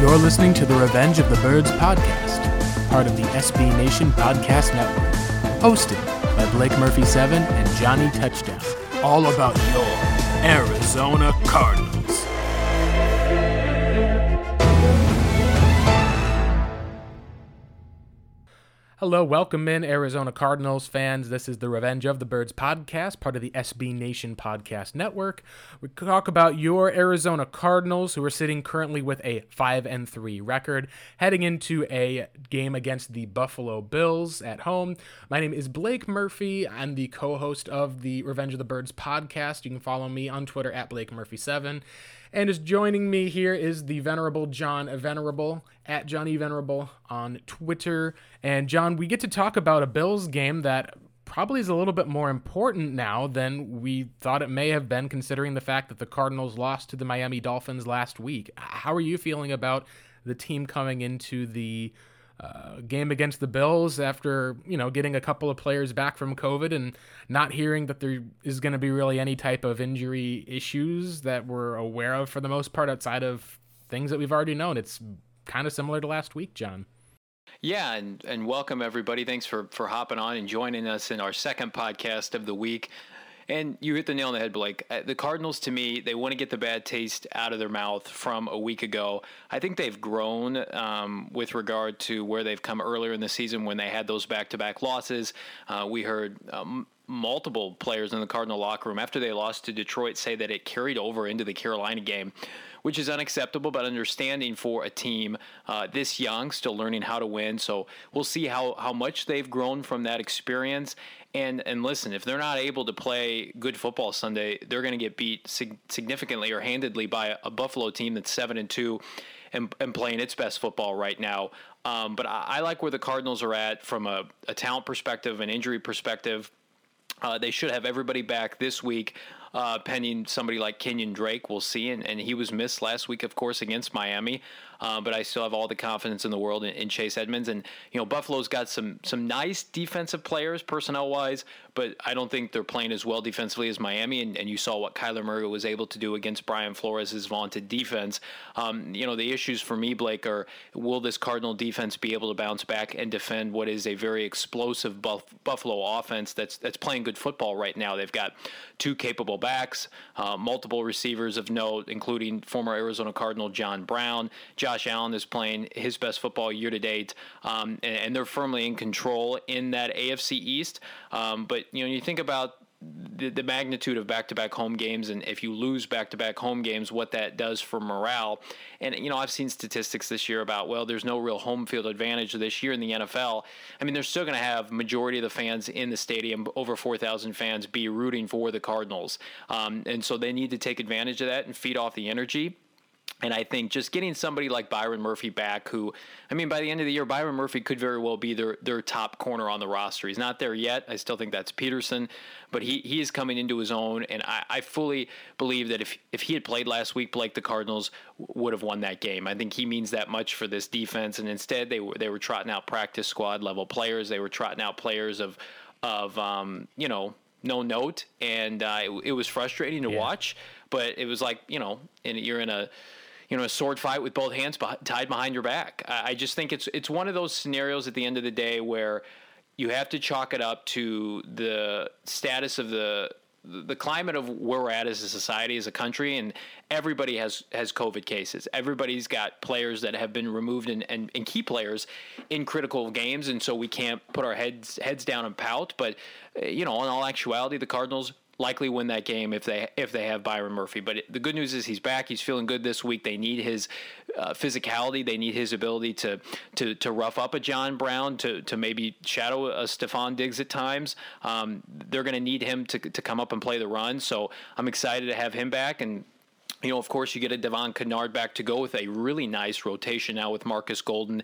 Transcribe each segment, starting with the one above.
You're listening to the Revenge of the Birds podcast, part of the SB Nation Podcast Network, hosted by Blake Murphy 7 and Johnny Touchdown. All about your Arizona Cardinals. Hello, welcome in Arizona Cardinals fans. This is the Revenge of the Birds podcast, part of the SB Nation Podcast Network. We talk about your Arizona Cardinals, who are sitting currently with a 5 and 3 record, heading into a game against the Buffalo Bills at home. My name is Blake Murphy. I'm the co-host of the Revenge of the Birds podcast. You can follow me on Twitter at Blake Murphy7. And is joining me here is the venerable John Venerable at Johnny Venerable on Twitter. And John, we get to talk about a Bills game that probably is a little bit more important now than we thought it may have been, considering the fact that the Cardinals lost to the Miami Dolphins last week. How are you feeling about the team coming into the uh, game against the Bills after you know getting a couple of players back from COVID and not hearing that there is going to be really any type of injury issues that we're aware of for the most part outside of things that we've already known. It's kind of similar to last week, John. Yeah, and and welcome everybody. Thanks for for hopping on and joining us in our second podcast of the week. And you hit the nail on the head, Blake. Uh, the Cardinals, to me, they want to get the bad taste out of their mouth from a week ago. I think they've grown um, with regard to where they've come earlier in the season when they had those back to back losses. Uh, we heard. Um, multiple players in the Cardinal locker room after they lost to Detroit say that it carried over into the Carolina game which is unacceptable, but understanding for a team uh, this young, still learning how to win. So we'll see how, how much they've grown from that experience. And, and listen, if they're not able to play good football Sunday, they're going to get beat sig- significantly or handedly by a, a, Buffalo team that's seven and two, and, and playing its best football right now. Um, but I, I, like where the Cardinals are at from a, a talent perspective, an injury perspective. Uh, they should have everybody back this week uh, pending somebody like Kenyan Drake. We'll see. And, and he was missed last week, of course, against Miami. Uh, but I still have all the confidence in the world in, in, Chase Edmonds. And, you know, Buffalo's got some some nice defensive players, personnel wise, but I don't think they're playing as well defensively as Miami. And, and you saw what Kyler Murray was able to do against Brian Flores' vaunted defense. Um, you know, the issues for me, Blake, are will this Cardinal defense be able to bounce back and defend what is a very explosive Buff- Buffalo offense that's that's playing good football right now? They've got two capable backs, uh, multiple receivers of note, including former Arizona Cardinal John Brown. Josh Allen is playing his best football year to date, um, and, and, they're firmly in control in that AFC East. Um, but you know, you think about the, the magnitude of back-to-back home games and if you lose back-to-back home games what that does for morale. And you know i've seen statistics this year about well there's no real home field advantage this year in the nfl i mean they're still going to have majority of the fans in the stadium over 4000 fans be rooting for the cardinals. Um, and so they need to take advantage of that and feed off the energy and I think just getting somebody like Byron Murphy back, who, I mean, by the end of the year, Byron Murphy could very well be their, their top corner on the roster. He's not there yet. I still think that's Peterson, but he, he is coming into his own. And I, I fully believe that if, if he had played last week, Blake, the Cardinals would have won that game. I think he means that much for this defense. And instead, they were, they were trotting out practice squad level players. They were trotting out players of, of um, you know, no note. And uh, it, it, was frustrating to yeah. watch, but it was like, you know, and you're in a, you know, a sword fight with both hands tied behind your back. I just think it's it's one of those scenarios at the end of the day where you have to chalk it up to the status of the the climate of where we're at as a society, as a country, and everybody has has COVID cases. Everybody's got players that have been removed and, and, and key players in critical games, and so we can't put our heads heads down and pout. But eh, you know, in all actuality, the Cardinals likely win that game if they if they have Byron Murphy. But the good news is he's back. He's feeling good this week. They need his uh, physicality. They need his ability to to to rough up a John Brown to to maybe shadow a Stefon Diggs at times. Um, they're going to need him to to come up and play the run. So I'm excited to have him back and you know, of course, you get a Devon Kennard back to go with a really nice rotation now with Marcus Golden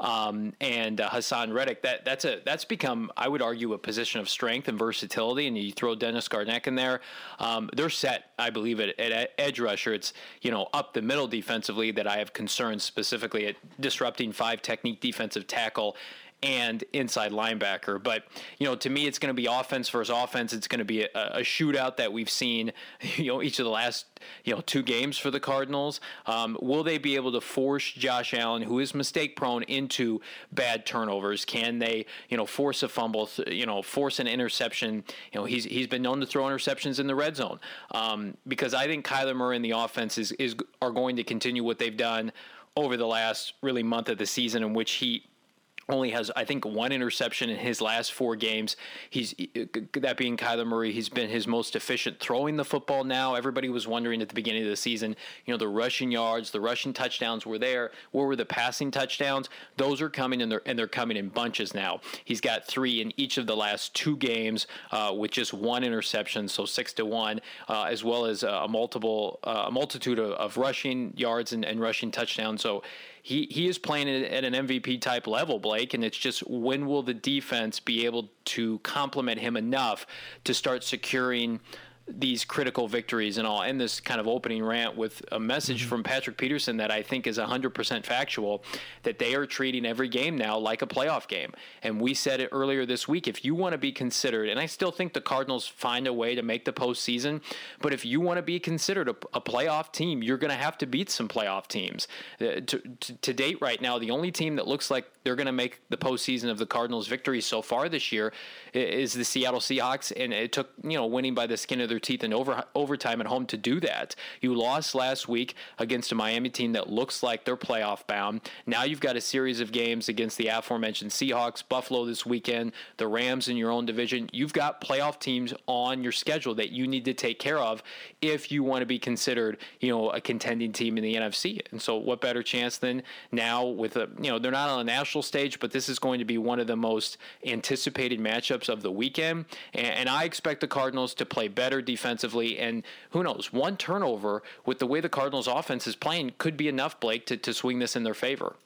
um, and uh, Haason Reddick. That that's a that's become, I would argue, a position of strength and versatility. And you throw Dennis Gardeck in there, um, they're set. I believe at, at edge rusher, it's you know up the middle defensively that I have concerns specifically at disrupting five technique defensive tackle and inside linebacker. But you know, to me, it's going to be offense versus offense. It's going to be a, a, shootout that we've seen, you know, each of the last you know two games for the Cardinals. Um, will they be able to force Josh Allen, who is mistake prone, into bad turnovers? Can they, you know, force a fumble? You know, force an interception? You know, he's he's been known to throw interceptions in the red zone um, because I think Kyler Murray and the offense is is are going to continue what they've done over the last really month of the season in which he only has I think one interception in his last four games. He's that being Kyler Murray. He's been his most efficient throwing the football. Now everybody was wondering at the beginning of the season, you know, the rushing yards, the rushing touchdowns were there. Where were the passing touchdowns? Those are coming and they're and they're coming in bunches now. He's got three in each of the last two games uh, with just one interception, so six to one, uh, as well as a multiple uh, a multitude of, of rushing yards and, and rushing touchdowns. So he he is playing at an MVP type level, Blake, and it's just when will the defense be able to complement him enough to start securing these critical victories and I'll end this kind of opening rant with a message mm-hmm. from Patrick Peterson that I think is 100% factual that they are treating every game now like a playoff game. And we said it earlier this week if you want to be considered, and I still think the Cardinals find a way to make the postseason, but if you want to be considered a, a playoff team, you're going to have to beat some playoff teams. Uh, to, to, to date, right now, the only team that looks like they're going to make the postseason of the Cardinals' victory so far this year is the Seattle Seahawks, and it took you know winning by the skin of their teeth in over overtime at home to do that. You lost last week against a Miami team that looks like they're playoff bound. Now you've got a series of games against the aforementioned Seahawks, Buffalo this weekend, the Rams in your own division. You've got playoff teams on your schedule that you need to take care of if you want to be considered you know a contending team in the NFC. And so, what better chance than now with a you know they're not on a national stage, but this is going to be one of the most anticipated matchups of the weekend. And, and I expect the Cardinals to play better defensively. And who knows, one turnover with the way the Cardinals offense is playing could be enough, Blake, to, to swing this in their favor.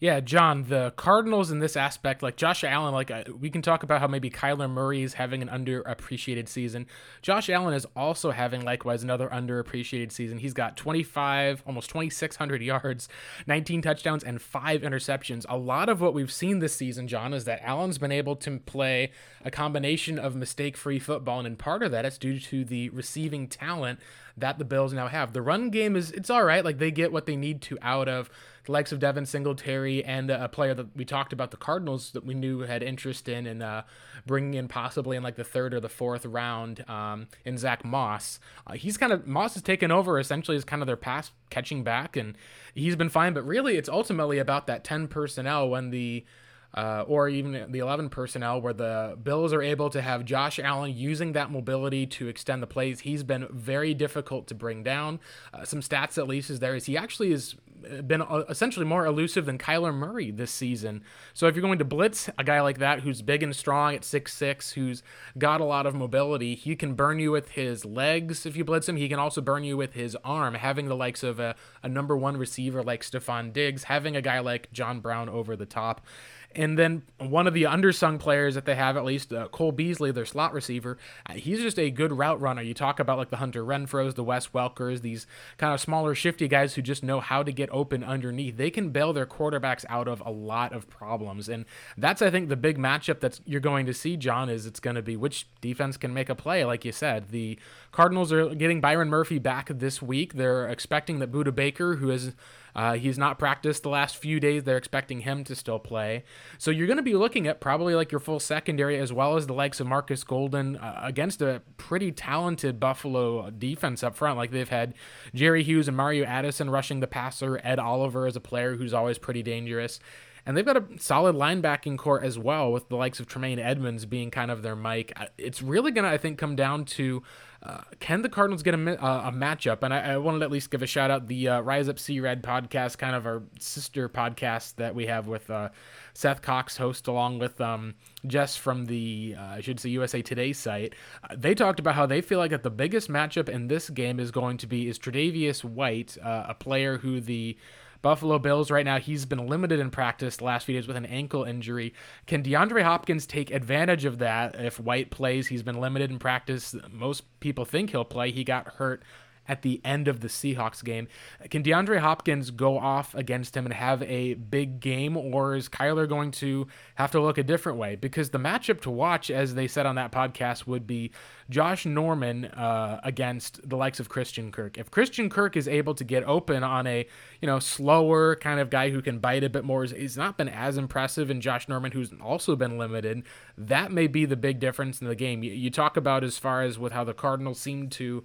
Yeah, John, the Cardinals in this aspect, like Josh Allen, like uh, we can talk about how maybe Kyler Murray is having an underappreciated season. Josh Allen is also having likewise another underappreciated season. He's got 25, almost 2,600 yards, 19 touchdowns, and five interceptions. A lot of what we've seen this season, John, is that Allen's been able to play a combination of mistake free football, and in part of that, it's due to the receiving talent that the Bills now have. The run game is, it's all right. Like they get what they need to out of the likes of Devin Singletary and a player that we talked about the Cardinals that we knew had interest in and uh, bringing in possibly in like the third or the fourth round um, in Zach Moss. Uh, he's kind of Moss has taken over essentially as kind of their pass catching back, and he's been fine. But really, it's ultimately about that ten personnel when the uh, or even the 11 personnel, where the Bills are able to have Josh Allen using that mobility to extend the plays. He's been very difficult to bring down. Uh, some stats at least is there is he actually has been uh, essentially more elusive than Kyler Murray this season. So if you're going to blitz a guy like that who's big and strong at six six, who's got a lot of mobility, he can burn you with his legs if you blitz him. He can also burn you with his arm. Having the likes of a, a number one receiver like Stefon Diggs, having a guy like John Brown over the top and then one of the undersung players that they have, at least uh, Cole Beasley, their slot receiver, uh, he's just a good route runner. You talk about like the Hunter Renfrows, the Wes Welkers, these kind of smaller, shifty guys who just know how to get open underneath. They can bail their quarterbacks out of a lot of problems, and that's I think the big matchup that you're going to see. John is it's going to be which defense can make a play. Like you said, the Cardinals are getting Byron Murphy back this week. They're expecting that Budda Baker, who has Uh, he's not practiced the last few days. They're expecting him to still play. So you're going to be looking at probably like your full secondary as well as the likes of Marcus Golden uh, against a pretty talented Buffalo defense up front. Like they've had Jerry Hughes and Mario Addison rushing the passer, Ed Oliver as a player who's always pretty dangerous. And they've got a solid linebacking core as well, with the likes of Tremaine Edmunds being kind of their Mike. It's really going to, I think, come down to uh, can the Cardinals get a, uh, a matchup? And I, I, wanted to at least give a shout out the uh, Rise Up Sea Red podcast, kind of our sister podcast that we have with uh, Seth Cox host, along with um, Jess from the uh, I should say USA Today site. They talked about how they feel like that the biggest matchup in this game is going to be is Tre'Davious White, a player who the Buffalo Bills right now, he's been limited in practice the last few days with an ankle injury. Can DeAndre Hopkins take advantage of that if White plays? He's been limited in practice. Most people think he'll play. He got hurt at the end of the Seahawks game. Can DeAndre Hopkins go off against him and have a big game, or is Kyler going to have to look a different way? Because the matchup to watch, as they said on that podcast, would be Josh Norman uh, against the likes of Christian Kirk. If Christian Kirk is able to get open on a you know slower kind of guy who can bite a bit more, he's not been as impressive, and Josh Norman, who's also been limited, that may be the big difference in the game. You, you talk about as far as with how the Cardinals seem to,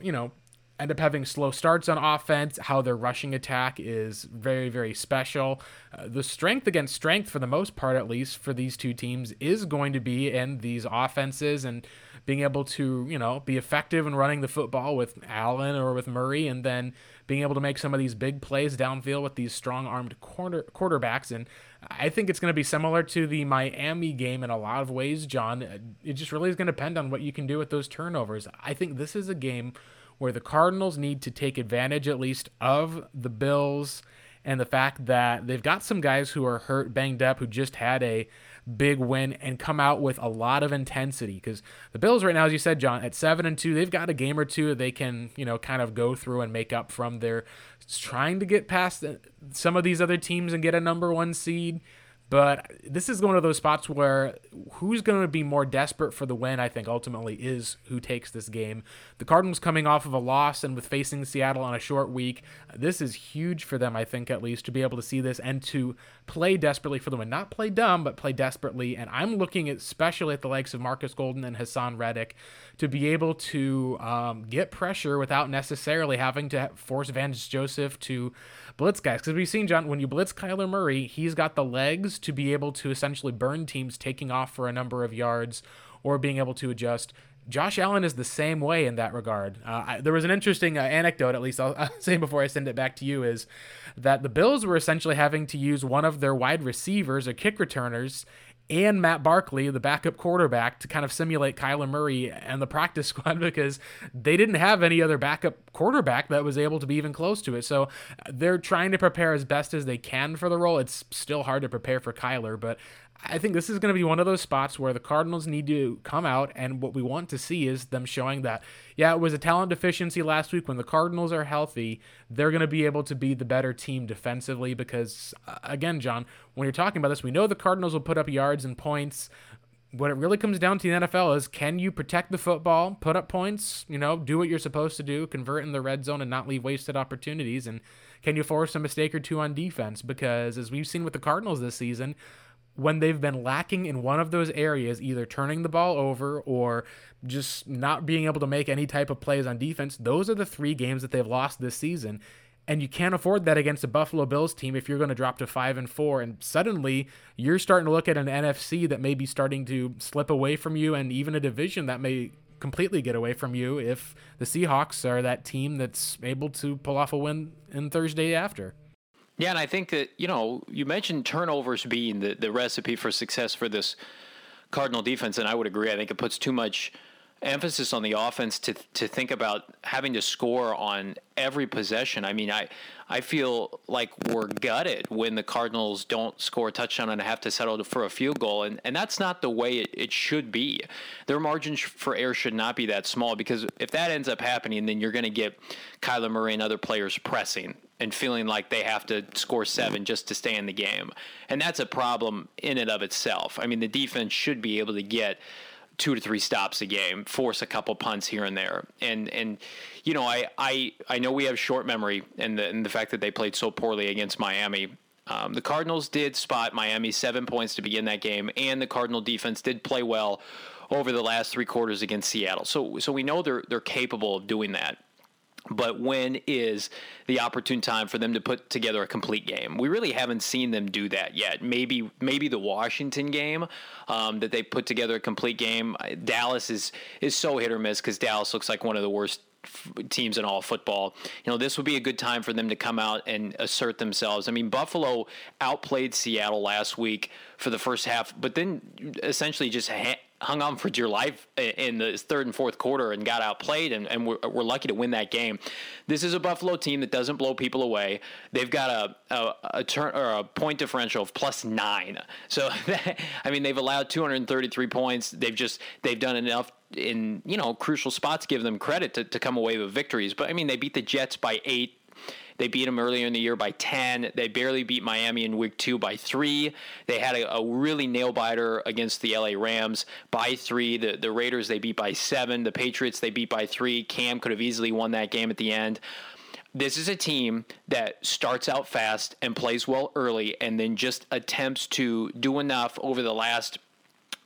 you know, end up having slow starts on offense, how their rushing attack is very, very special. Uh, the strength against strength, for the most part at least, for these two teams is going to be in these offenses and being able to, you know, be effective in running the football with Allen or with Murray and then being able to make some of these big plays downfield with these strong armed quarter, quarterbacks. And I think it's going to be similar to the Miami game in a lot of ways, John. It just really is going to depend on what you can do with those turnovers. I think this is a game where the Cardinals need to take advantage at least of the Bills and the fact that they've got some guys who are hurt, banged up, who just had a big win and come out with a lot of intensity. Because the Bills right now, as you said, John, at seven and two, they've got a game or two they can, you know, kind of go through and make up from. They're trying to get past some of these other teams and get a number one seed. But this is one of those spots where who's going to be more desperate for the win, I think, ultimately is who takes this game. The Cardinals coming off of a loss and with facing Seattle on a short week, this is huge for them, I think, at least, to be able to see this and to play desperately for the win. Not play dumb, but play desperately. And I'm looking especially at the likes of Marcus Golden and Haason Reddick to be able to um, get pressure without necessarily having to force Vance Joseph to blitz guys. Because we've seen, John, when you blitz Kyler Murray, he's got the legs to be able to essentially burn teams taking off for a number of yards or being able to adjust. Josh Allen is the same way in that regard. Uh, I, there was an interesting uh, anecdote, at least I'll, I'll, say before I send it back to you, is that the Bills were essentially having to use one of their wide receivers or kick returners and Matt Barkley, the backup quarterback, to kind of simulate Kyler Murray and the practice squad because they didn't have any other backup quarterback that was able to be even close to it. So uh, they're trying to prepare as best as they can for the role. It's still hard to prepare for Kyler, but I think this is going to be one of those spots where the Cardinals need to come out, and what we want to see is them showing that, yeah, it was a talent deficiency last week. When the Cardinals are healthy, they're going to be able to be the better team defensively because, uh, again, John, when you're talking about this, we know the Cardinals will put up yards and points. What it really comes down to the NFL is can you protect the football, put up points, you know, do what you're supposed to do, convert in the red zone and not leave wasted opportunities, and can you force a mistake or two on defense? Because as we've seen with the Cardinals this season, when they've been lacking in one of those areas, either turning the ball over or just not being able to make any type of plays on defense, those are the three games that they've lost this season. And you can't afford that against a Buffalo Bills team if you're going to drop to five and four. And suddenly you're starting to look at an NFC that may be starting to slip away from you, and even a division that may completely get away from you if the Seahawks are that team that's able to pull off a win in Thursday after. Yeah, and I think that, you know, you mentioned turnovers being the, the recipe for success for this Cardinal defense, and I would agree. I think it puts too much emphasis on the offense to to think about having to score on every possession. I mean, I I feel like we're gutted when the Cardinals don't score a touchdown and have to settle for a field goal, and and that's not the way it, it should be. Their margin for error should not be that small because if that ends up happening, then you're going to get Kyler Murray and other players pressing and feeling like they have to score seven just to stay in the game, and that's a problem in and of itself. I mean, the defense should be able to get two to three stops a game, force a couple punts here and there. And and you know, I I, I know we have short memory and the and the fact that they played so poorly against Miami. Um, the Cardinals did spot Miami seven points to begin that game, and the Cardinal defense did play well over the last three quarters against Seattle. So so we know they're they're capable of doing that. But when is the opportune time for them to put together a complete game? We really haven't seen them do that yet. Maybe maybe the Washington game um, that they put together a complete game. Dallas is is so hit or miss because Dallas looks like one of the worst teams in all football. You know, this would be a good time for them to come out and assert themselves. I mean, Buffalo outplayed Seattle last week for the first half, but then essentially just ha- hung on for dear life in the third and fourth quarter and got outplayed, and, and we're, we're, lucky to win that game. This is a Buffalo team that doesn't blow people away. They've got a a, a turn or a point differential of plus nine. So I mean, they've allowed 233 points. They've just they've done enough in you know crucial spots. Give them credit to, to come away with victories. But I mean, they beat the Jets by eight they beat them earlier in the year by 10. They barely beat Miami in week two by three. They had a, a really nail biter against the LA Rams by three. The, the Raiders, they beat by seven. The Patriots, they beat by three. Cam could have easily won that game at the end this is a team that starts out fast and plays well early and then just attempts to do enough over the last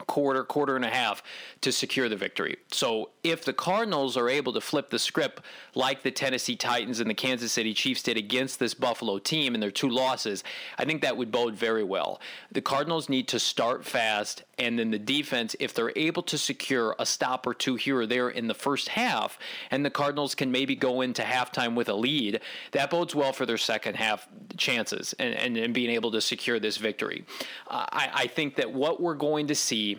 quarter, quarter and a half to secure the victory. So if the Cardinals are able to flip the script like the Tennessee Titans and the Kansas City Chiefs did against this Buffalo team in their two losses, I think that would bode very well. The Cardinals need to start fast, and then the defense, if they're able to secure a stop or two here or there in the first half, and the Cardinals can maybe go into halftime with a lead, that bodes well for their second half chances and, and, and being able to secure this victory. Uh, I, I think that what we're going to see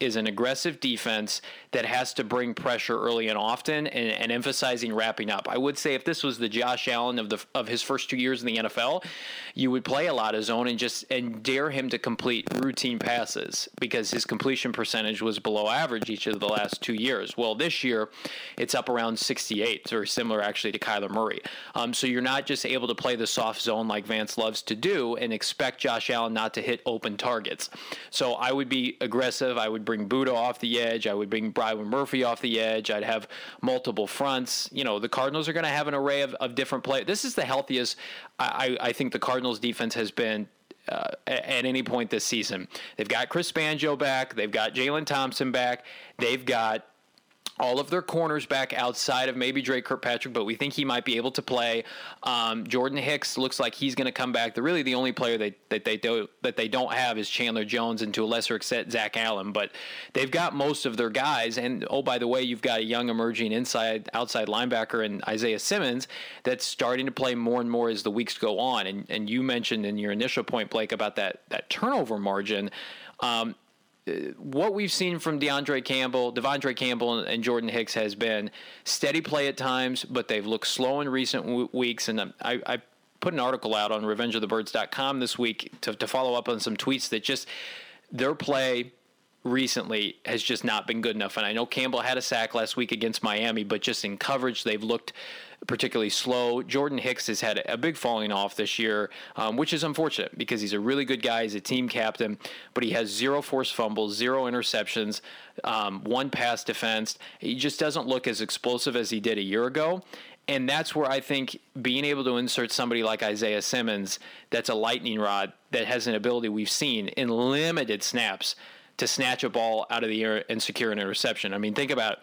is an aggressive defense that has to bring pressure early and often and, and, emphasizing wrapping up. I would say if this was the Josh Allen of the of his first two years in the NFL, you would play a lot of zone and just and dare him to complete routine passes because his completion percentage was below average each of the last two years. Well, this year it's up around 68, it's very similar actually to Kyler Murray. Um, so you're not just able to play the soft zone like Vance loves to do and expect Josh Allen not to hit open targets. So I would be aggressive. I would bring Budda off the edge. I would bring Byron Murphy off the edge. I'd have multiple fronts. You know, the Cardinals are going to have an array of, of different players. This is the healthiest I, I think the Cardinals defense has been uh, at any point this season. They've got Chris Banjo back. They've got Jalen Thompson back. They've got all of their corners back outside of maybe Dre Kirkpatrick, but we think he might be able to play. Um, Jordan Hicks looks like he's going to come back. The really the only player they, that they do that they don't have is Chandler Jones, and to a lesser extent Zach Allen. But they've got most of their guys. And oh, by the way, you've got a young emerging inside outside linebacker and Isaiah Simmons that's starting to play more and more as the weeks go on. And and you mentioned in your initial point, Blake, about that that turnover margin. Um, what we've seen from DeAndre Campbell, De'Vondre Campbell, and Jordan Hicks has been steady play at times, but they've looked slow in recent w- weeks. And um, I, I, put an article out on RevengeOfTheBirds.com this week to, to follow up on some tweets that just their play recently has just not been good enough. And I know Campbell had a sack last week against Miami, but just in coverage, they've looked particularly slow. Jordan Hicks has had a big falling off this year, um, which is unfortunate because he's a really good guy. He's a team captain, but he has zero forced fumbles, zero interceptions, um, one pass defense. He just doesn't look as explosive as he did a year ago. And that's where I think being able to insert somebody like Isaiah Simmons, that's a lightning rod, that has an ability we've seen in limited snaps to snatch a ball out of the air and secure an interception. I mean, think about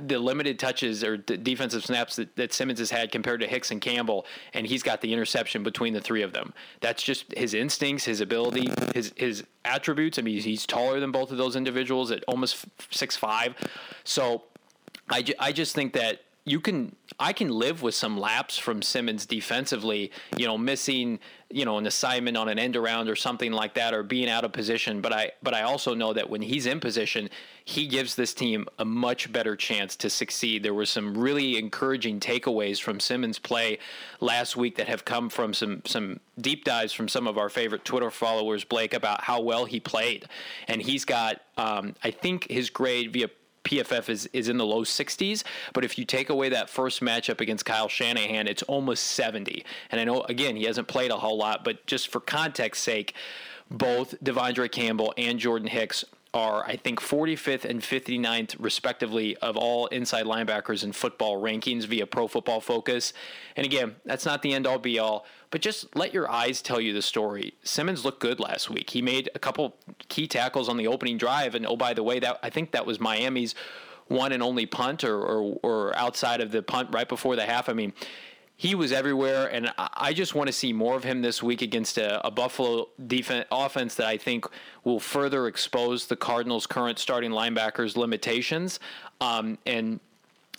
the limited touches or defensive snaps that, that Simmons has had compared to Hicks and Campbell, and he's got the interception between the three of them. That's just his instincts, his ability, his his attributes. I mean, he's taller than both of those individuals at almost six five. So I, ju- I just think that you can I can live with some laps from Simmons defensively, you know, missing, you know, an assignment on an end around or something like that or being out of position, but I but I also know that when he's in position, he gives this team a much better chance to succeed. There were some really encouraging takeaways from Simmons play last week that have come from some some deep dives from some of our favorite Twitter followers, Blake, about how well he played. And he's got um, I think his grade via PFF is, is in the low 60s. But if you take away that first matchup against Kyle Shanahan, it's almost 70. And I know, again, he hasn't played a whole lot, but just for context sake, both De'Vondre Campbell and Jordan Hicks are, I think, 45th and 59th, respectively, of all inside linebackers in football rankings via Pro Football Focus. And again, that's not the end all be all, but just let your eyes tell you the story. Simmons looked good last week. He made a couple key tackles on the opening drive, and oh, by the way, that I think that was Miami's one and only punt or, or, or outside of the punt right before the half. I mean, he was everywhere, and I just want to see more of him this week against a, a Buffalo defense offense that I think will further expose the Cardinals' current starting linebackers' limitations. Um, and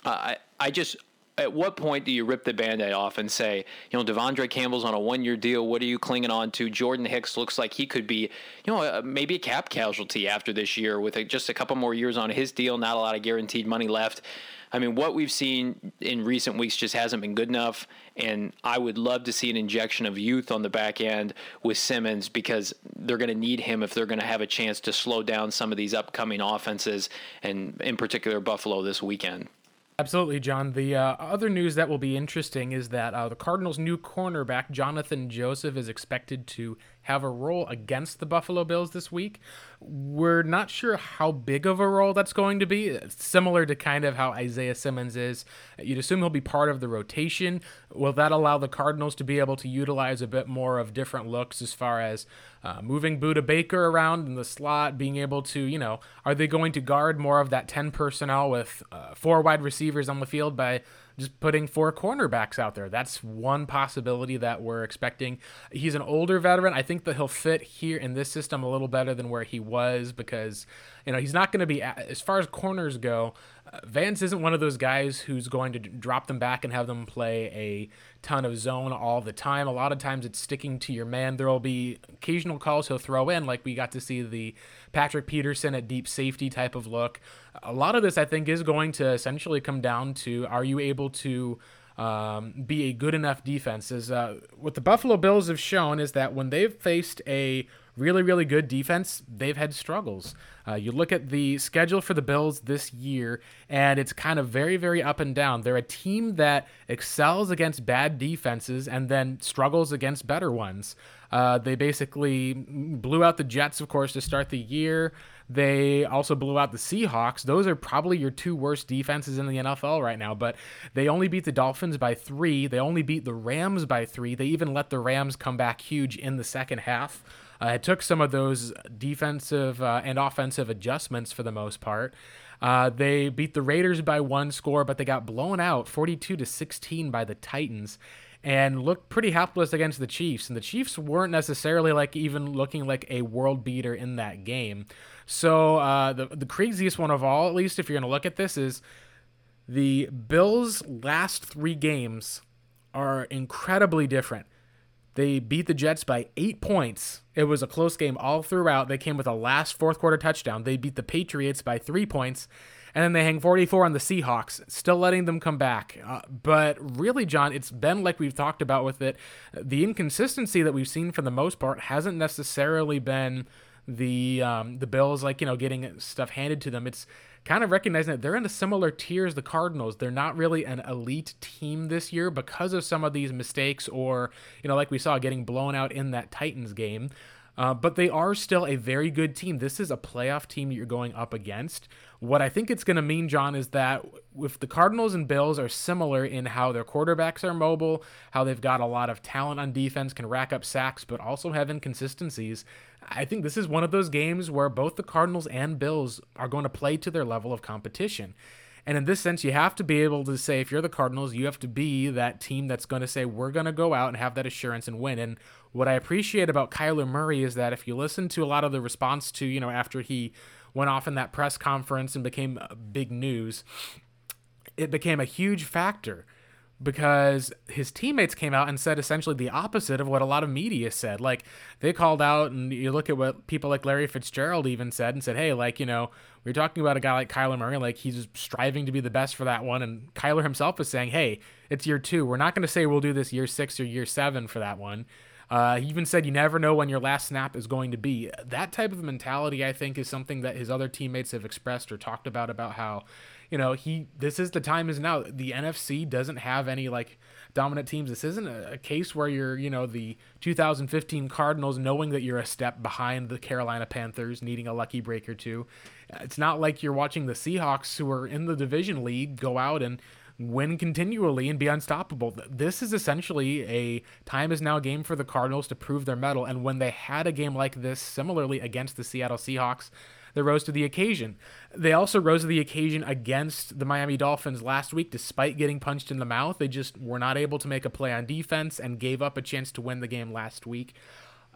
I, I just at what point do you rip the band-aid off and say, you know, De'Vondre Campbell's on a one-year deal. What are you clinging on to? Jordan Hicks looks like he could be, you know, uh, maybe a cap casualty after this year with just a couple more years on his deal. Not a lot of guaranteed money left. I mean, what we've seen in recent weeks just hasn't been good enough. And I would love to see an injection of youth on the back end with Simmons because they're going to need him if they're going to have a chance to slow down some of these upcoming offenses, and in particular, Buffalo this weekend. Absolutely, John. The uh, other news that will be interesting is that uh, the Cardinals' new cornerback, Jonathan Joseph, is expected to have a role against the Buffalo Bills this week. We're not sure how big of a role that's going to be. Similar to kind of how Isaiah Simmons is. You'd assume he'll be part of the rotation. Will that allow the Cardinals to be able to utilize a bit more of different looks as far as uh, moving Budda Baker around in the slot, being able to, you know, are they going to guard more of that 10 personnel with uh, four wide receivers on the field by just putting four cornerbacks out there. That's one possibility that we're expecting. He's an older veteran. I think that he'll fit here in this system a little better than where he was because, you know, he's not going to be, as far as corners go, Vance isn't one of those guys who's going to drop them back and have them play a ton of zone all the time. A lot of times it's sticking to your man. There will be occasional calls he'll throw in, like we got to see the Patrick Peterson at deep safety type of look. A lot of this, I think, is going to essentially come down to are you able to um, be a good enough defense? Is uh, what the Buffalo Bills have shown is that when they've faced a really, really good defense, they've had struggles. Uh, you look at the schedule for the Bills this year, and it's kind of very, very up and down. They're a team that excels against bad defenses and then struggles against better ones. Uh, they basically blew out the Jets, of course, to start the year. They also blew out the Seahawks. Those are probably your two worst defenses in the NFL right now, but they only beat the Dolphins by three. They only beat the Rams by three. They even let the Rams come back huge in the second half. Uh, it took some of those defensive uh, and offensive adjustments for the most part. Uh, they beat the Raiders by one score, but they got blown out 42 to 16 by the Titans and looked pretty helpless against the Chiefs. And the Chiefs weren't necessarily like even looking like a world beater in that game. So uh, the the craziest one of all, at least if you're going to look at this, is the Bills' last three games are incredibly different. They beat the Jets by eight points. It was a close game all throughout. They came with a last fourth quarter touchdown. They beat the Patriots by three points. And then they hang 44 on the Seahawks, still letting them come back. Uh, but really, John, it's been like we've talked about with it. The inconsistency that we've seen for the most part hasn't necessarily been the um, the Bills like you know getting stuff handed to them. It's kind of recognizing that they're in a similar tier as the Cardinals. They're not really an elite team this year because of some of these mistakes, or you know, like we saw getting blown out in that Titans game. Uh, but they are still a very good team. This is a playoff team you're going up against. What I think it's going to mean, John, is that if the Cardinals and Bills are similar in how their quarterbacks are mobile, how they've got a lot of talent on defense, can rack up sacks, but also have inconsistencies, I think this is one of those games where both the Cardinals and Bills are going to play to their level of competition. And in this sense, you have to be able to say, if you're the Cardinals, you have to be that team that's going to say, we're going to go out and have that assurance and win. And what I appreciate about Kyler Murray is that if you listen to a lot of the response to, you know, after he went off in that press conference and became uh, big news, it became a huge factor because his teammates came out and said essentially the opposite of what a lot of media said. Like they called out, and you look at what people like Larry Fitzgerald even said and said, "Hey, like you know, we are talking about a guy like Kyler Murray, like he's striving to be the best for that one." And Kyler himself is saying, "Hey, it's year two. We're not going to say we'll do this year six or year seven for that one." Uh, he even said you never know when your last snap is going to be. That type of mentality, I think, is something that his other teammates have expressed or talked about about how, you know, he this is the time is now. The NFC doesn't have any like dominant teams. This isn't a, a case where you're, you know, the 2015 Cardinals knowing that you're a step behind the Carolina Panthers, needing a lucky break or two. It's not like you're watching the Seahawks, who are in the division lead, go out and win continually and be unstoppable. This is essentially a time is now game for the Cardinals to prove their mettle. And when they had a game like this, similarly against the Seattle Seahawks, they rose to the occasion. They also rose to the occasion against the Miami Dolphins last week, despite getting punched in the mouth. They just were not able to make a play on defense and gave up a chance to win the game last week.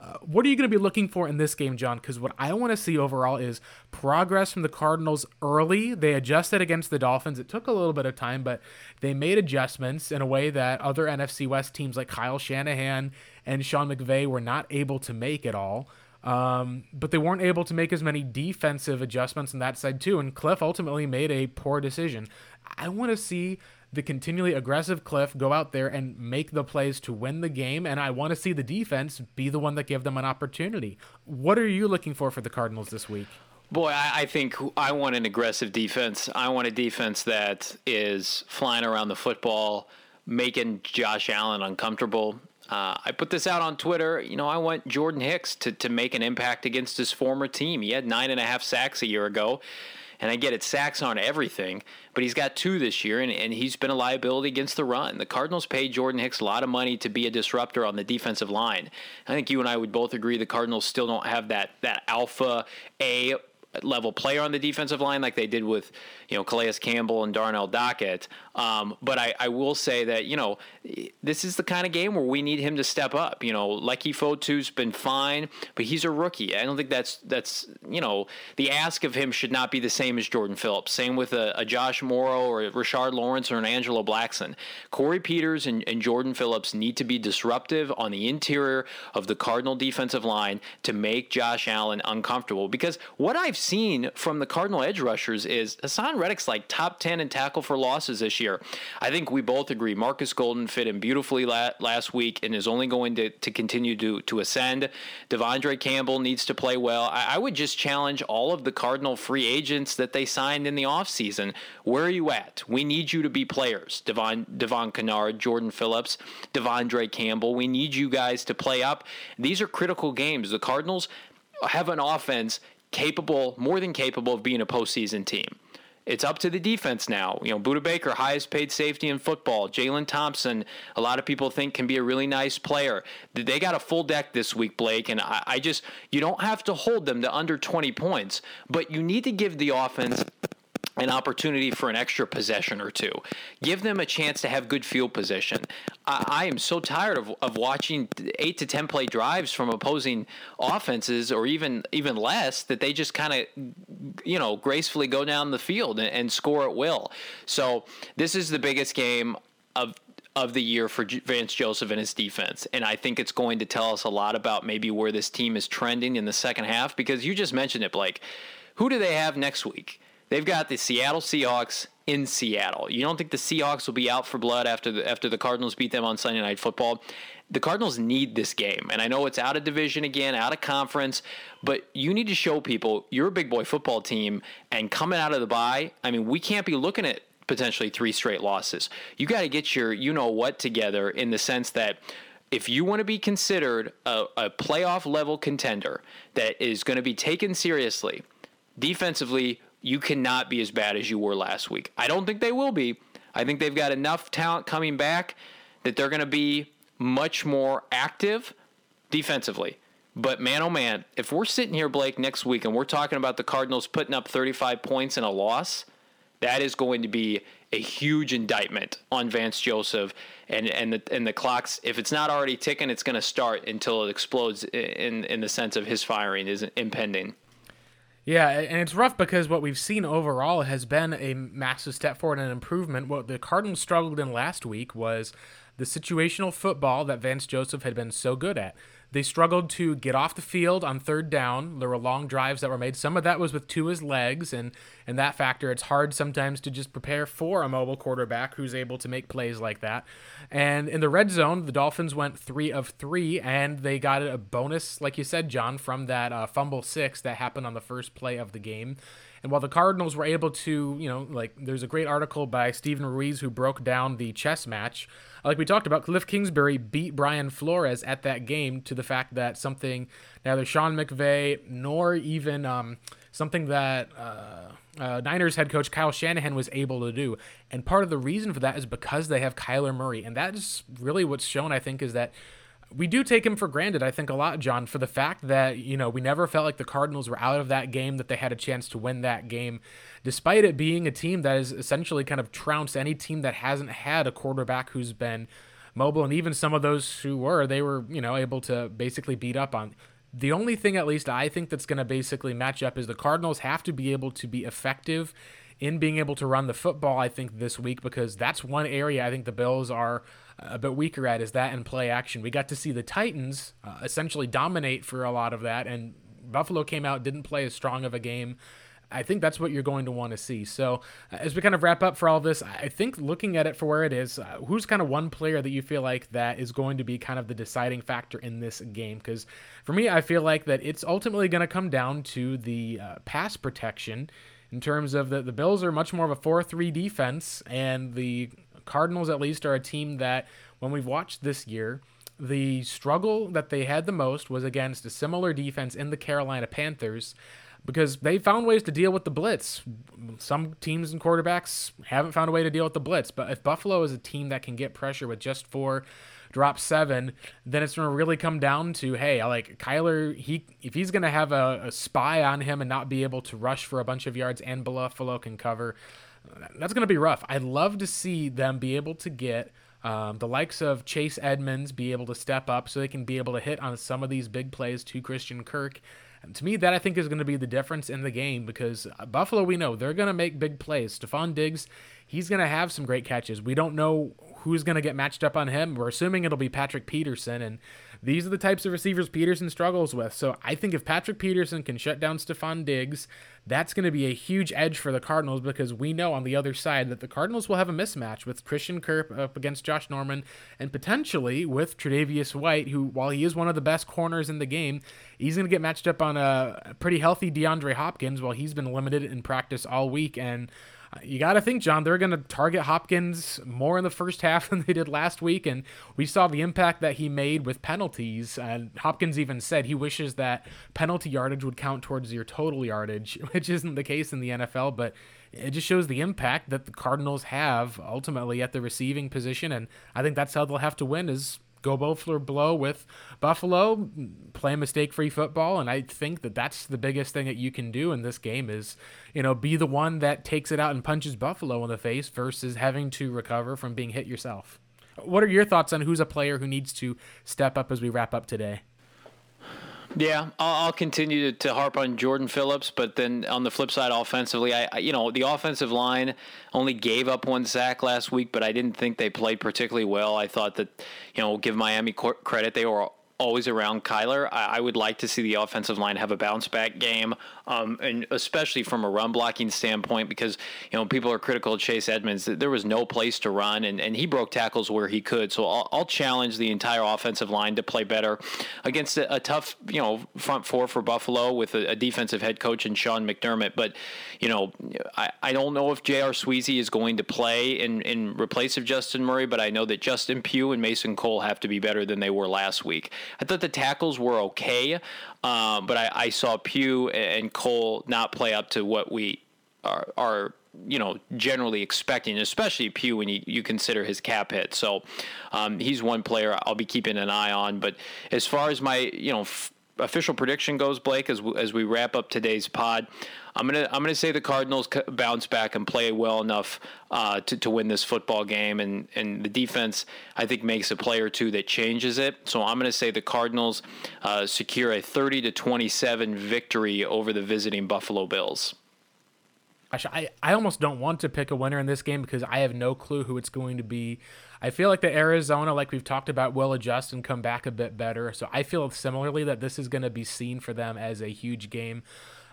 Uh, what are you going to be looking for in this game, John? Because what I want to see overall is progress from the Cardinals early. They adjusted against the Dolphins. It took a little bit of time, but they made adjustments in a way that other NFC West teams like Kyle Shanahan and Sean McVay were not able to make at all. Um, but they weren't able to make as many defensive adjustments on that side, too. And Cliff ultimately made a poor decision. I want to see the continually aggressive Cliff go out there and make the plays to win the game, and I want to see the defense be the one that give them an opportunity. What are you looking for for the Cardinals this week? Boy, I, I think I want an aggressive defense. I want a defense that is flying around the football, making Josh Allen uncomfortable. Uh, I put this out on Twitter. You know, I want Jordan Hicks to, to make an impact against his former team. He had nine and a half sacks a year ago. And I get it, sacks aren't everything, but he's got two this year, and, and he's been a liability against the run. The Cardinals paid Jordan Hicks a lot of money to be a disruptor on the defensive line. I think you and I would both agree the Cardinals still don't have that that alpha A level player on the defensive line like they did with you know Calais Campbell and Darnell Dockett. Um, but I, I will say that you know this is the kind of game where we need him to step up. You know, Leki Fotu's been fine, but he's a rookie. I don't think that's that's you know the ask of him should not be the same as Jordan Phillips. Same with a, a Josh Mauro or a Rashard Lawrence or an Angelo Blackson. Corey Peters and, and Jordan Phillips need to be disruptive on the interior of the Cardinal defensive line to make Josh Allen uncomfortable. Because what I've seen from the Cardinal edge rushers is Haason Reddick's like top 10 in tackle for losses this year. I think we both agree Marcus Golden fit in beautifully last week and is only going to, to continue to, to ascend. De'Vondre Campbell needs to play well. I, I would just challenge all of the Cardinal free agents that they signed in the offseason. Where are you at? We need you to be players. Devon, Devon Kennard, Jordan Phillips, De'Vondre Campbell. We need you guys to play up. These are critical games. The Cardinals have an offense capable, more than capable of being a postseason team. It's up to the defense now. You know, Budda Baker, highest paid safety in football. Jalen Thompson, a lot of people think can be a really nice player. They got a full deck this week, Blake, and I, I just you don't have to hold them to under 20 points, but you need to give the offense an opportunity for an extra possession or two. Give them a chance to have good field position. I, I, am so tired of, of watching eight to ten play drives from opposing offenses, or even even less, that they just kind of, you know, gracefully go down the field and, and score at will. So this is the biggest game of of the year for Vance Joseph and his defense. And I think it's going to tell us a lot about maybe where this team is trending in the second half because you just mentioned it, Blake. Who do they have next week? They've got the Seattle Seahawks in Seattle. You don't think the Seahawks will be out for blood after the after the Cardinals beat them on Sunday Night Football? The Cardinals need this game. And I know it's out of division again, out of conference, but you need to show people you're a big boy football team and coming out of the bye, I mean, we can't be looking at potentially three straight losses. You got to get your you know what together in the sense that if you want to be considered a, a playoff level contender that is going to be taken seriously, defensively, you cannot be as bad as you were last week. I don't think they will be. I think they've got enough talent coming back that they're going to be much more active defensively. But man, oh man, if we're sitting here, Blake, next week and we're talking about the Cardinals putting up 35 points in a loss, that is going to be a huge indictment on Vance Joseph and and the and the clocks. If it's not already ticking, it's going to start until it explodes in in the sense of his firing is impending. Yeah, and it's rough because what we've seen overall has been a massive step forward and improvement. What the Cardinals struggled in last week was the situational football that Vance Joseph had been so good at. They struggled to get off the field on third down. There were long drives that were made. Some of that was with Tua's legs, and and that factor, it's hard sometimes to just prepare for a mobile quarterback who's able to make plays like that. And in the red zone, the Dolphins went three of three, and they got a bonus, like you said, John, from that uh, fumble six that happened on the first play of the game. And while the Cardinals were able to, you know, like there's a great article by Steven Ruiz who broke down the chess match. Like we talked about, Cliff Kingsbury beat Brian Flores at that game to the fact that something neither Sean McVay nor even um, something that uh, uh, Niners head coach Kyle Shanahan was able to do. And part of the reason for that is because they have Kyler Murray. And that is really what's shown, I think, is that we do take him for granted, I think, a lot, John, for the fact that, you know, we never felt like the Cardinals were out of that game, that they had a chance to win that game, despite it being a team that is essentially kind of trounced any team that hasn't had a quarterback who's been mobile. And even some of those who were, they were, you know, able to basically beat up on. The only thing, at least, I think that's going to basically match up is the Cardinals have to be able to be effective in being able to run the football, I think, this week, because that's one area I think the Bills are a bit weaker at is that and play action. We got to see the Titans uh, essentially dominate for a lot of that, and Buffalo came out, didn't play as strong of a game. I think that's what you're going to want to see. So, uh, as we kind of wrap up for all this, I think looking at it for where it is, uh, who's kind of one player that you feel like that is going to be kind of the deciding factor in this game? Because for me, I feel like that it's ultimately going to come down to the uh, pass protection in terms of the, the Bills are much more of a 4 3 defense, and the Cardinals, at least, are a team that, when we've watched this year, the struggle that they had the most was against a similar defense in the Carolina Panthers because they found ways to deal with the blitz. Some teams and quarterbacks haven't found a way to deal with the blitz, but if Buffalo is a team that can get pressure with just four drop seven, then it's going to really come down to hey, like Kyler, he if he's going to have a, a, spy on him and not be able to rush for a bunch of yards and Buffalo can cover, that's going to be rough. I'd love to see them be able to get um, the likes of Chase Edmonds be able to step up so they can be able to hit on some of these big plays to Christian Kirk. And to me, that I think is going to be the difference in the game because uh, Buffalo, we know they're going to make big plays. Stefon Diggs, he's going to have some great catches. We don't know who's going to get matched up on him. We're assuming it'll be Patrick Peterson, and these are the types of receivers Peterson struggles with. So I think if Patrick Peterson can shut down Stefon Diggs, that's going to be a huge edge for the Cardinals because we know on the other side that the Cardinals will have a mismatch with Christian Kirk up against Josh Norman and potentially with Tre'Davious White, who, while he is one of the best corners in the game, he's going to get matched up on a pretty healthy DeAndre Hopkins while he's been limited in practice all week. And you got to think, John, they're going to target Hopkins more in the first half than they did last week. And we saw the impact that he made with penalties. And Hopkins even said he wishes that penalty yardage would count towards your total yardage, which isn't the case in the NFL. But it just shows the impact that the Cardinals have ultimately at the receiving position. And I think that's how they'll have to win is go for blow with Buffalo, play mistake free football. And I think that that's the biggest thing that you can do in this game is, you know, be the one that takes it out and punches Buffalo in the face versus having to recover from being hit yourself. What are your thoughts on who's a player who needs to step up as we wrap up today? Yeah, I'll, continue to, harp on Jordan Phillips, but then on the flip side, offensively, I, you know the offensive line only gave up one sack last week, but I didn't think they played particularly well. I thought that you know give Miami credit; they were always around Kyler. I, I, would like to see the offensive line have a bounce back game, um, and especially from a run blocking standpoint, because you know people are critical of Chase Edmonds. There was no place to run, and, and he broke tackles where he could. So I'll, I'll challenge the entire offensive line to play better against a, a tough, you know, front four for Buffalo with a, a, defensive head coach and Sean McDermott. But you know, I, I don't know if J.R. Sweezy is going to play in in replace of Justin Murray, but I know that Justin Pugh and Mason Cole have to be better than they were last week. I thought the tackles were okay, um, but I, I, saw Pugh and Cole not play up to what we are, are you know generally expecting, especially Pugh when you, you consider his cap hit. So um, he's one player I'll be keeping an eye on. But as far as my you know. F- official prediction goes, Blake, as as we wrap up today's pod, I'm gonna I'm gonna say the Cardinals bounce back and play well enough uh, to to win this football game, and and the defense I think makes a play or two that changes it. So I'm gonna say the Cardinals uh, secure a 30 to 27 victory over the visiting Buffalo Bills. I, I almost don't want to pick a winner in this game because I have no clue who it's going to be. I feel like the Arizona, like we've talked about, will adjust and come back a bit better. So I feel similarly that this is going to be seen for them as a huge game.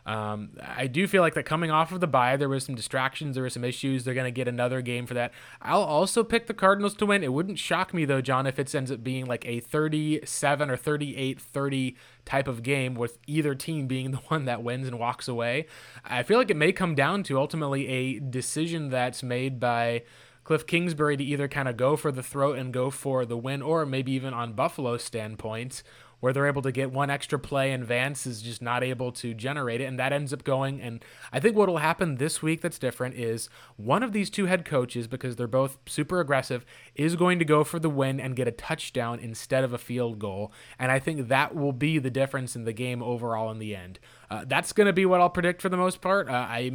Um, I do feel like that coming off of the bye, there was some distractions, there were some issues. They're going to get another game for that. I'll also pick the Cardinals to win. It wouldn't shock me though, John, if it ends up being like a 37 or 38 30 type of game with either team being the one that wins and walks away. I feel like it may come down to ultimately a decision that's made by. Kliff Kingsbury to either kind of go for the throat and go for the win, or maybe even on Buffalo's standpoint, where they're able to get one extra play and Vance is just not able to generate it. And that ends up going. And I think what will happen this week that's different is one of these two head coaches, because they're both super aggressive, is going to go for the win and get a touchdown instead of a field goal. And I think that will be the difference in the game overall in the end. Uh, that's going to be what I'll predict for the most part. Uh, I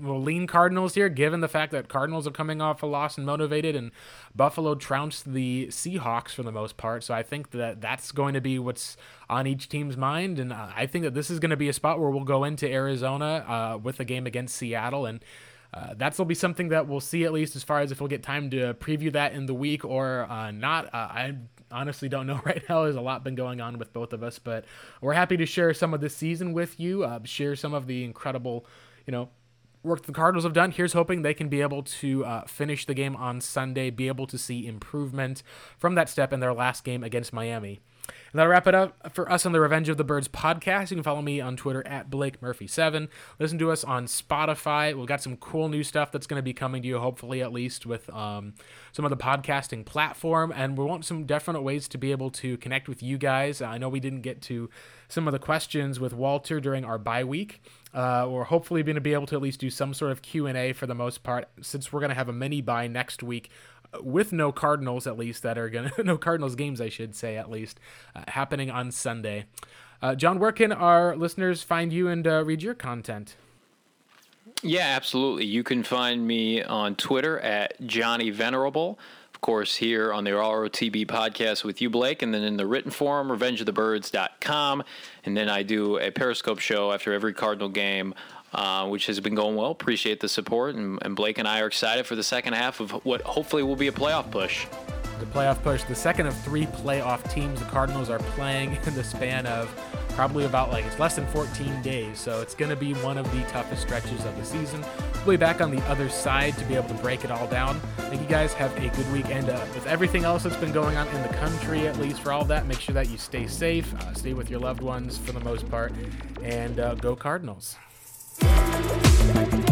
will lean Cardinals here, given the fact that Cardinals are coming off a loss and motivated, and Buffalo trounced the Seahawks for the most part. So I think that that's going to be what's on each team's mind, and uh, I think that this is going to be a spot where we'll go into Arizona uh, with a game against Seattle and. Uh, that'll be something that we'll see at least as far as if we'll get time to preview that in the week or uh, not. Uh, I honestly don't know right now. There's a lot been going on with both of us, but we're happy to share some of the season with you, uh, share some of the incredible, you know, work the Cardinals have done. Here's hoping they can be able to uh, finish the game on Sunday, be able to see improvement from that step in their last game against Miami. And that'll wrap it up for us on the Revenge of the Birds podcast. You can follow me on Twitter at Blake Murphy7. Listen to us on Spotify. We've got some cool new stuff that's going to be coming to you, hopefully, at least with um, some of the podcasting platform. And we want some definite ways to be able to connect with you guys. I know we didn't get to some of the questions with Walter during our bye week. Uh, we're hopefully going to be able to at least do some sort of Q&A for the most part since we're going to have a mini bye next week with no Cardinals at least that are gonna no Cardinals games I should say at least uh, happening on Sunday. Uh, John, where can our listeners find you and uh, read your content? Yeah, absolutely. You can find me on Twitter at Johnny Venerable. Of course, here on the ROTB podcast with you, Blake, and then in the written form, revengeofthebirds.com. And then I do a Periscope show after every Cardinal game uh, which has been going well. Appreciate the support, and, and Blake and I are excited for the second half of what hopefully will be a playoff push. The playoff push, the second of three playoff teams the Cardinals are playing in the span of probably about like it's less than 14 days. So it's going to be one of the toughest stretches of the season. We'll be back on the other side to be able to break it all down. Thank you guys. Have a good weekend. Uh, with everything else that's been going on in the country, at least for all that, make sure that you stay safe, uh, stay with your loved ones for the most part, and uh, go Cardinals. Thank you.